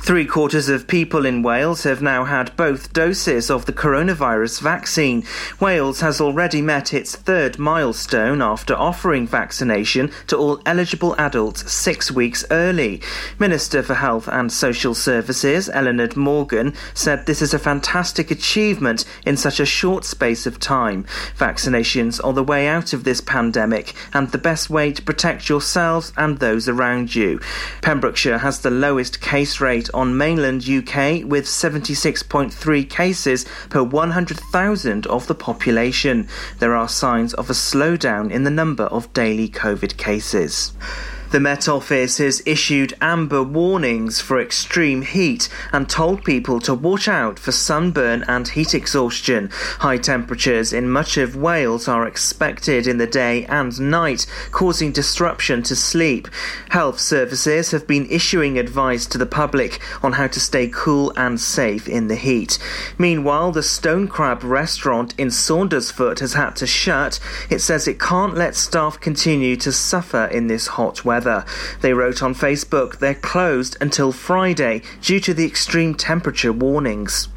Three quarters of people in Wales have now had both doses of the coronavirus vaccine. Wales has already met its third milestone after offering vaccination to all eligible adults six weeks early. Minister for Health and Social Services, Eluned Morgan, said this is a fantastic achievement in such a short space of time. Vaccinations are the way out of this pandemic and the best way to protect yourselves and those around you. Pembrokeshire has the lowest case rate on mainland UK with 76.3 cases per 100,000 of the population. There are signs of a slowdown in the number of daily COVID cases. The Met Office has issued amber warnings for extreme heat and told people to watch out for sunburn and heat exhaustion. High temperatures in much of Wales are expected in the day and night, causing disruption to sleep. Health services have been issuing advice to the public on how to stay cool and safe in the heat. Meanwhile, the Stone Crab restaurant in Saundersfoot has had to shut. It says it can't let staff continue to suffer in this hot weather weather. They wrote on Facebook they're closed until Friday due to the extreme temperature warnings.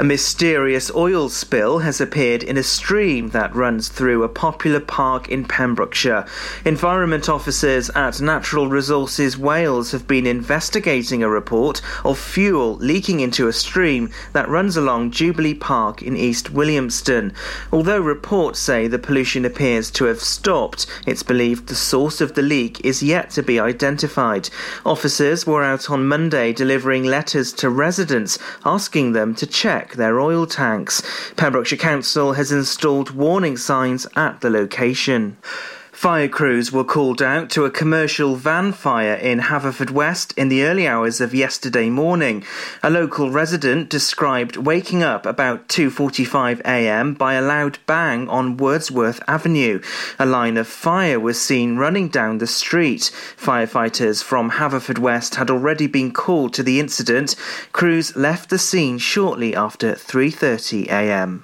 A mysterious oil spill has appeared in a stream that runs through a popular park in Pembrokeshire. Environment officers at Natural Resources Wales have been investigating a report of fuel leaking into a stream that runs along Jubilee Park in East Williamston. Although reports say the pollution appears to have stopped, it's believed the source of the leak is yet to be identified. Officers were out on Monday delivering letters to residents asking them to check check their oil tanks. Pembrokeshire Council has installed warning signs at the location. Fire crews were called out to a commercial van fire in Haverfordwest in the early hours of yesterday morning. A local resident described waking up about 2:45 a.m. by a loud bang on Wordsworth Avenue. A line of fire was seen running down the street. Firefighters from Haverfordwest had already been called to the incident. Crews left the scene shortly after 3:30 a.m.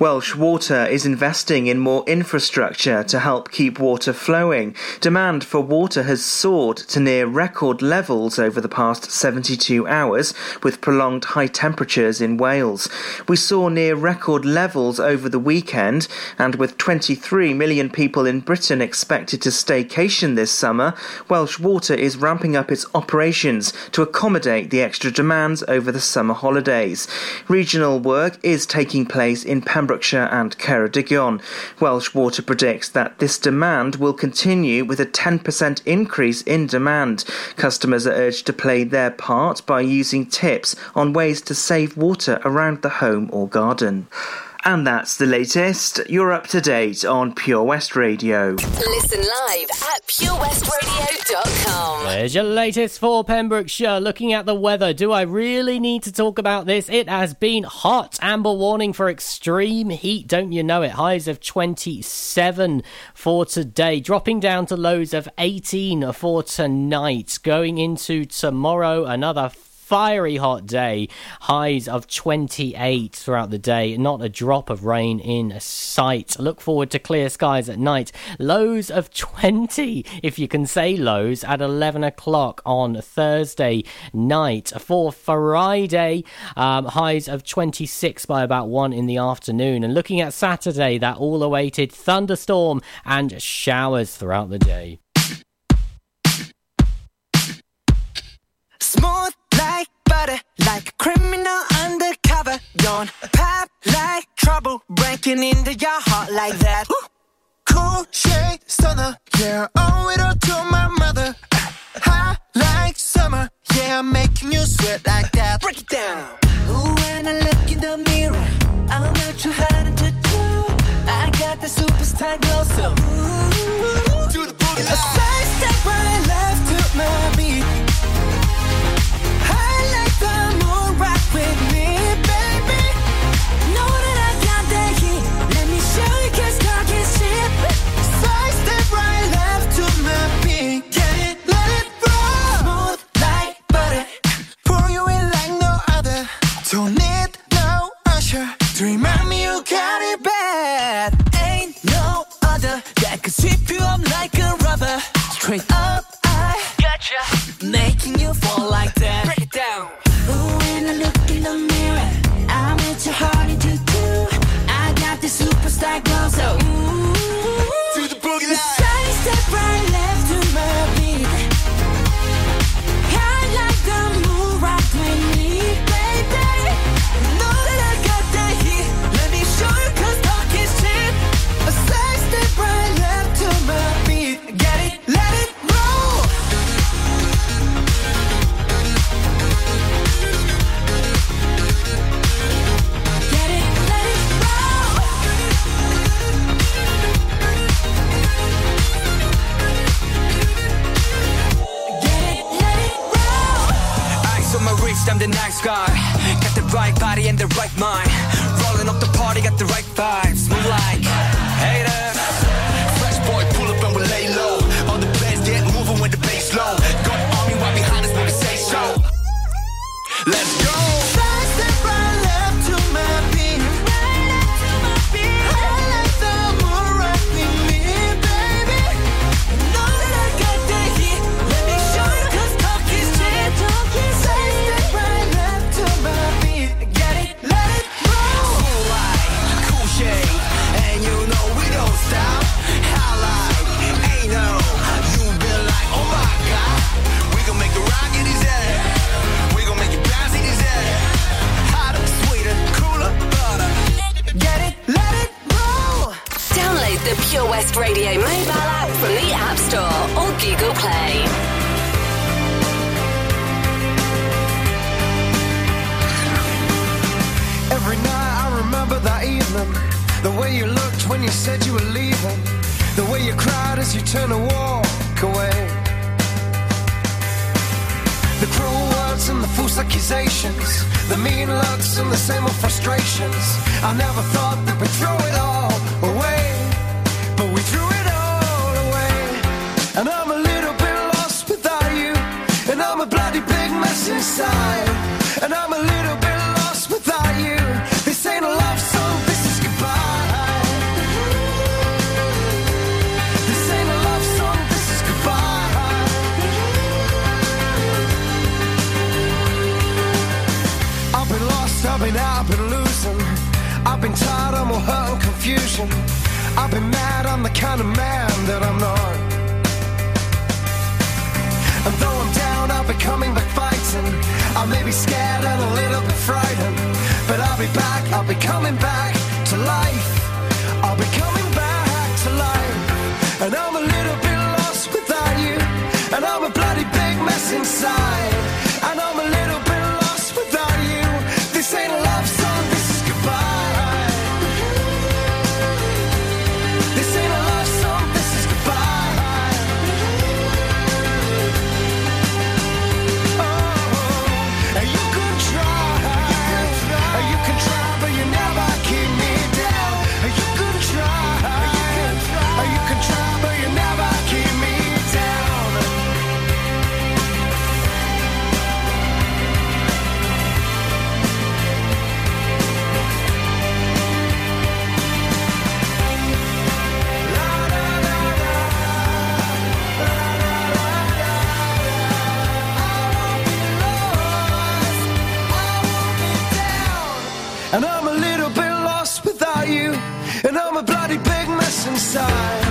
Welsh Water is investing in more infrastructure to help keep water flowing. Demand for water has soared to near record levels over the past 72 hours, with prolonged high temperatures in Wales. We saw near record levels over the weekend, and with 23 million people in Britain expected to staycation this summer, Welsh Water is ramping up its operations to accommodate the extra demands over the summer holidays. Regional work is taking place in Pembrokeshire Pembrokeshire and Ceredigion. Welsh Water predicts that this demand will continue with a 10% increase in demand. Customers are urged to play their part by using tips on ways to save water around the home or garden. And that's the latest. You're up to date on Pure West Radio. Listen live at purewestradio.com. There's your latest for Pembrokeshire. Looking at the weather, do I really need to talk about this? It has been hot. Amber warning for extreme heat. Don't you know it? Highs of 27 for today, dropping down to lows of 18 for tonight. Going into tomorrow, another fiery hot day, highs of 28 throughout the day, not a drop of rain in sight. Look forward to clear skies at night, lows of 20, if you can say lows, at 11 o'clock on Thursday night. For Friday, um, highs of 26 by about 1 in the afternoon. And looking at Saturday, that all awaited thunderstorm and showers throughout the day. Smooth like butter, like a criminal undercover. Don't pop like trouble, breaking into your heart like that. Cool shade stunner, yeah, owe it all to my mother. Hot like summer, yeah, I'm making you sweat like that. Break it down. Ooh, when I look in the mirror, I'm not too hard to do. I got the superstar glow, so ooh, do the booty. A side step right left to my beat. straight up big mess inside. And I'm a little bit lost without you. This ain't a love song, this is goodbye. This ain't a love song, this is goodbye. I've been lost, I've been out, I've been losing. I've been tired, I'm all hurt and confusion. I've been mad, I'm the kind of man that I'm not. And though I may be scared and a little bit frightened, but I'll be back, I'll be coming back to life. I'll be coming back to life. And I'm a little bit lost without you. And I'm a bloody big mess inside. Mess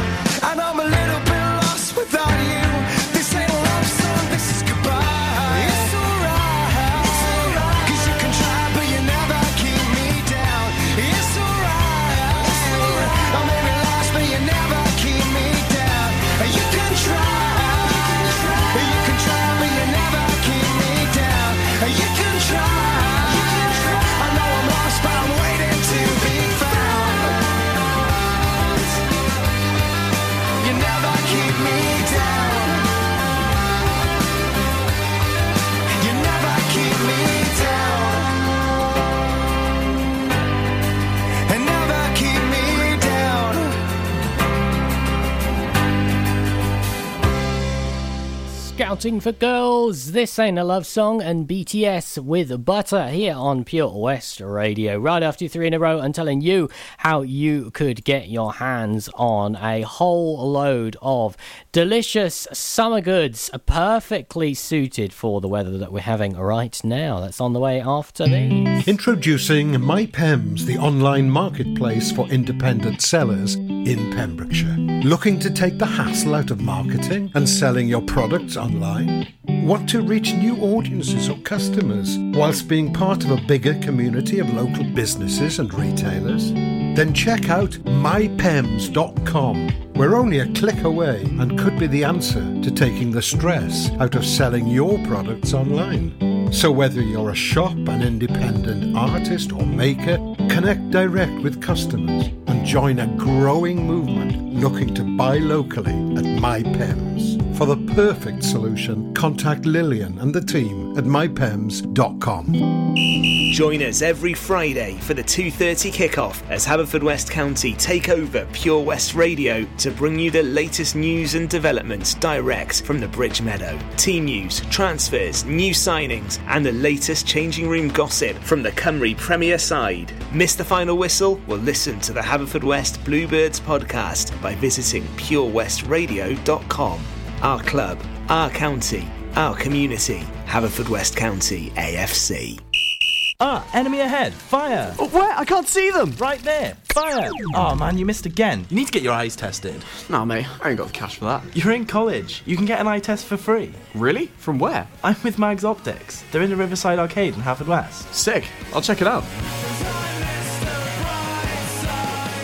Scouting for Girls. This ain't a love song, and BTS with Butter here on Pure West Radio. Right after three in a row, and telling you how you could get your hands on a whole load of delicious summer goods, perfectly suited for the weather that we're having right now. That's on the way after these. Introducing MyPems, the online marketplace for independent sellers in Pembrokeshire. Looking to take the hassle out of marketing and selling your products online? Want to reach new audiences or customers whilst being part of a bigger community of local businesses and retailers? Then check out mypems.com. We're only a click away and could be the answer to taking the stress out of selling your products online. So whether you're a shop, an independent artist or maker, connect direct with customers and join a growing movement looking to buy locally at MyPems. For the perfect solution, contact Lillian and the team at mypems.com. Join us every Friday for the 2:30 kickoff as Haverfordwest County take over Pure West Radio to bring you the latest news and developments direct from the Bridge Meadow. Team news, transfers, new signings, and the latest changing room gossip from the Cymru Premier side. Miss the final whistle? Well, listen to the Haverfordwest Bluebirds podcast by visiting purewestradio.com. Our club, our county, our community. Haverfordwest County AFC. Ah, enemy ahead! Fire! Oh, where? I can't see them! Right there! Fire! Oh man, you missed again. You need to get your eyes tested. Nah, mate, I ain't got the cash for that. You're in college. You can get an eye test for free. Really? From where? I'm with Mags Optics. They're in the Riverside Arcade in Haverfordwest. Sick. I'll check it out.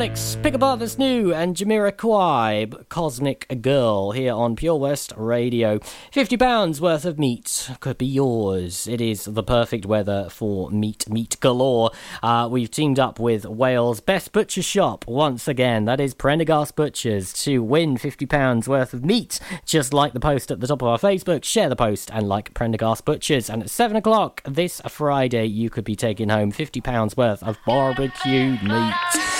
Sonics, Pick Above this new, and Jamiroquai, Cosmic Girl, here on Pure West Radio. £50 worth of meat could be yours. It is the perfect weather for meat, meat galore. Uh, we've teamed up with Wales' best butcher shop once again, that is Prendergast Butchers, to win £50 worth of meat. Just like the post at the top of our Facebook, share the post, and like Prendergast Butchers. And at 7 o'clock this Friday, you could be taking home £50 worth of barbecue meat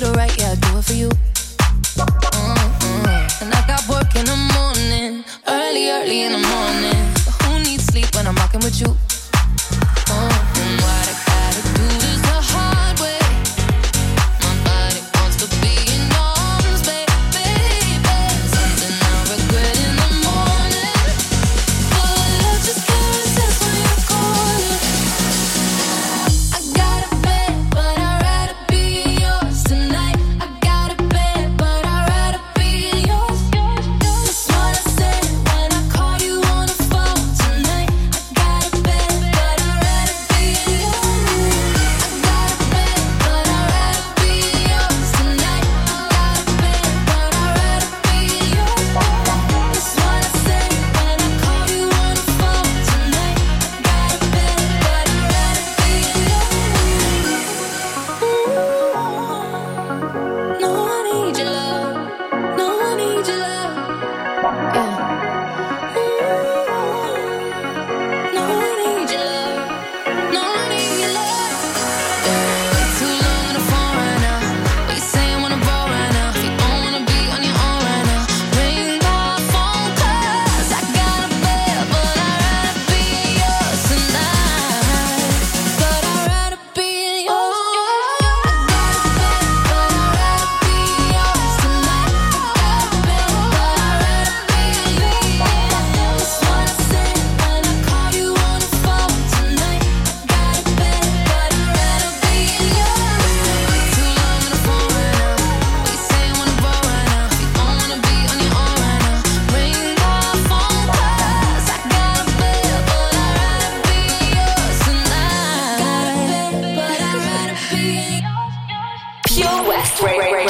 to the right, yeah, I do it for you. Mm-hmm. And I got work in the morning, early, early in the morning.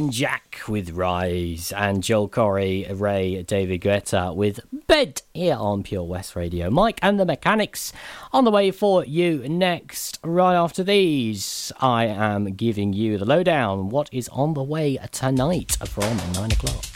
and Jack with Rise, and Joel Corry, Raye, David Guetta with Bed here on Pure West Radio. Mike and the Mechanics on the way for you next. Right after these, I am giving you the lowdown. What is on the way tonight from 9 o'clock?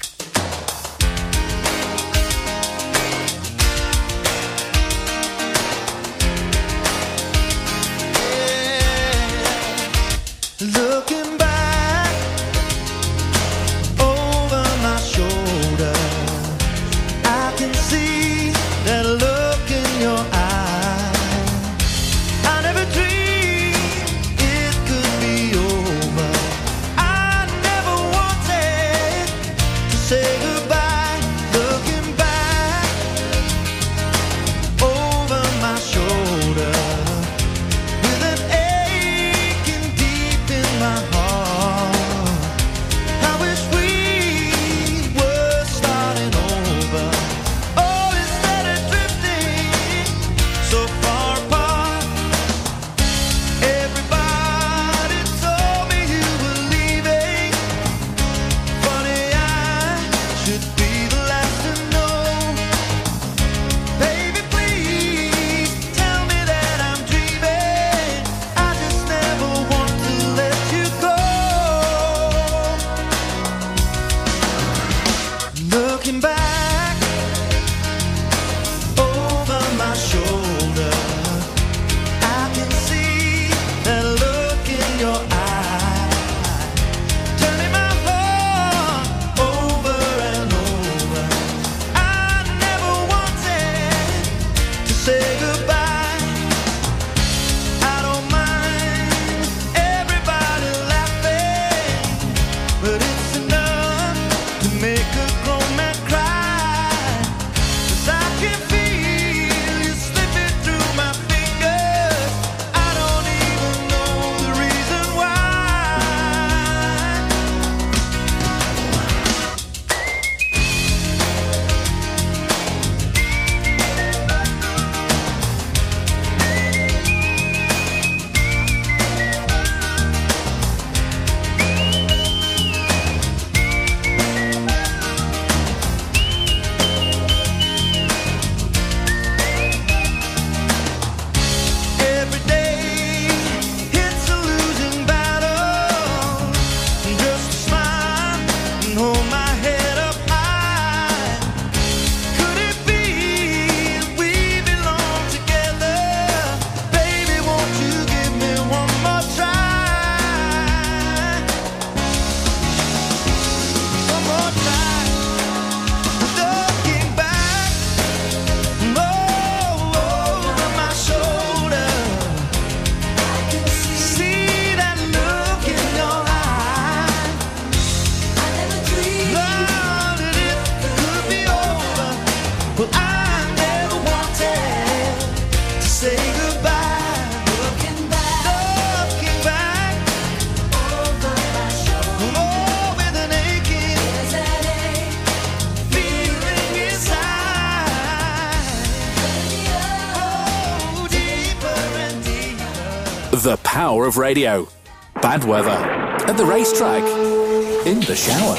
Power of radio. Bad weather. At the racetrack. In the shower.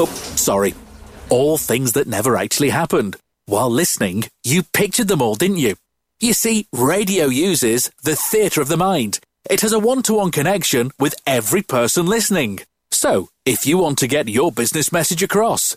Oh, sorry. All things that never actually happened. While listening, you pictured them all, didn't you? You see, radio uses the theatre of the mind. It has a one to one connection with every person listening. So, if you want to get your business message across,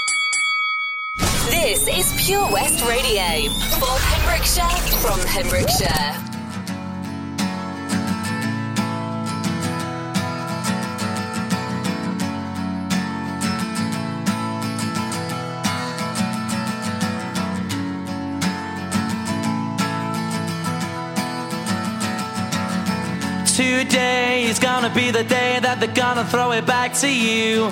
This is Pure West Radio for Pembrokeshire from Pembrokeshire. Today is gonna be the day that they're gonna throw it back to you.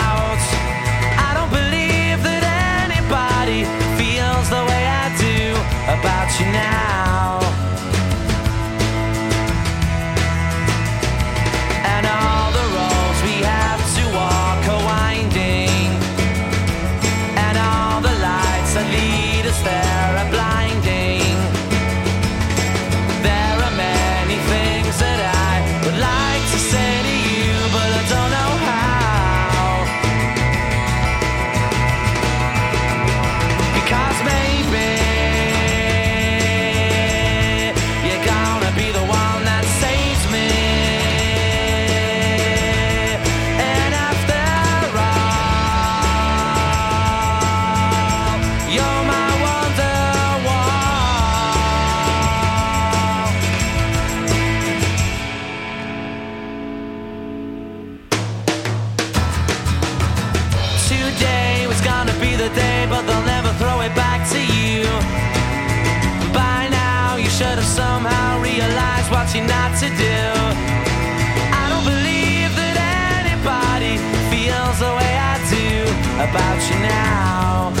Now. Today was gonna be the day, but they'll never throw it back to you. By now, you should have somehow realized what you're not to do. I don't believe that anybody feels the way I do about you now.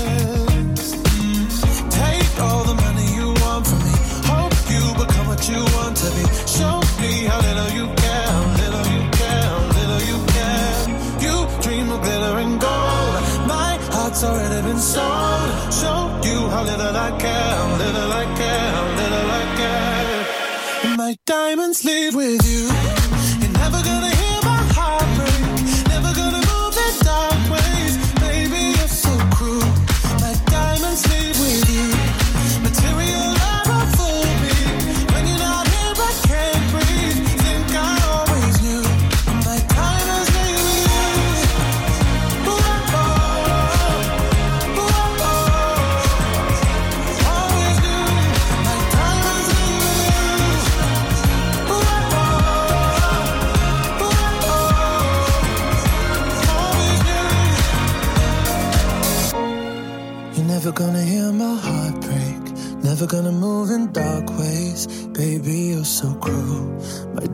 leave with you.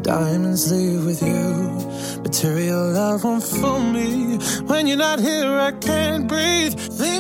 Diamonds leave with you. Material love won't fool me. When you're not here, I can't breathe. Think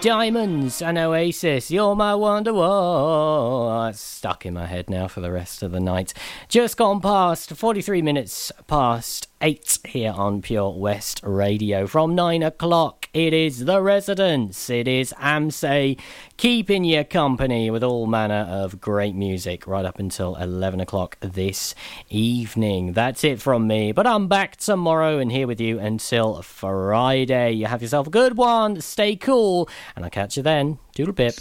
Diamonds, and Oasis. You're my wonder wall. That's stuck in my head now for the rest of the night. Just gone past 43 minutes past 8 here on Pure West Radio. From 9 o'clock, it is The Residence, It is AMSA keeping you company with all manner of great music right up until 11 o'clock this evening. That's it from me, but I'm back tomorrow and here with you until Friday. You have yourself a good one. Stay cool, and I'll catch you then. Doodle pip.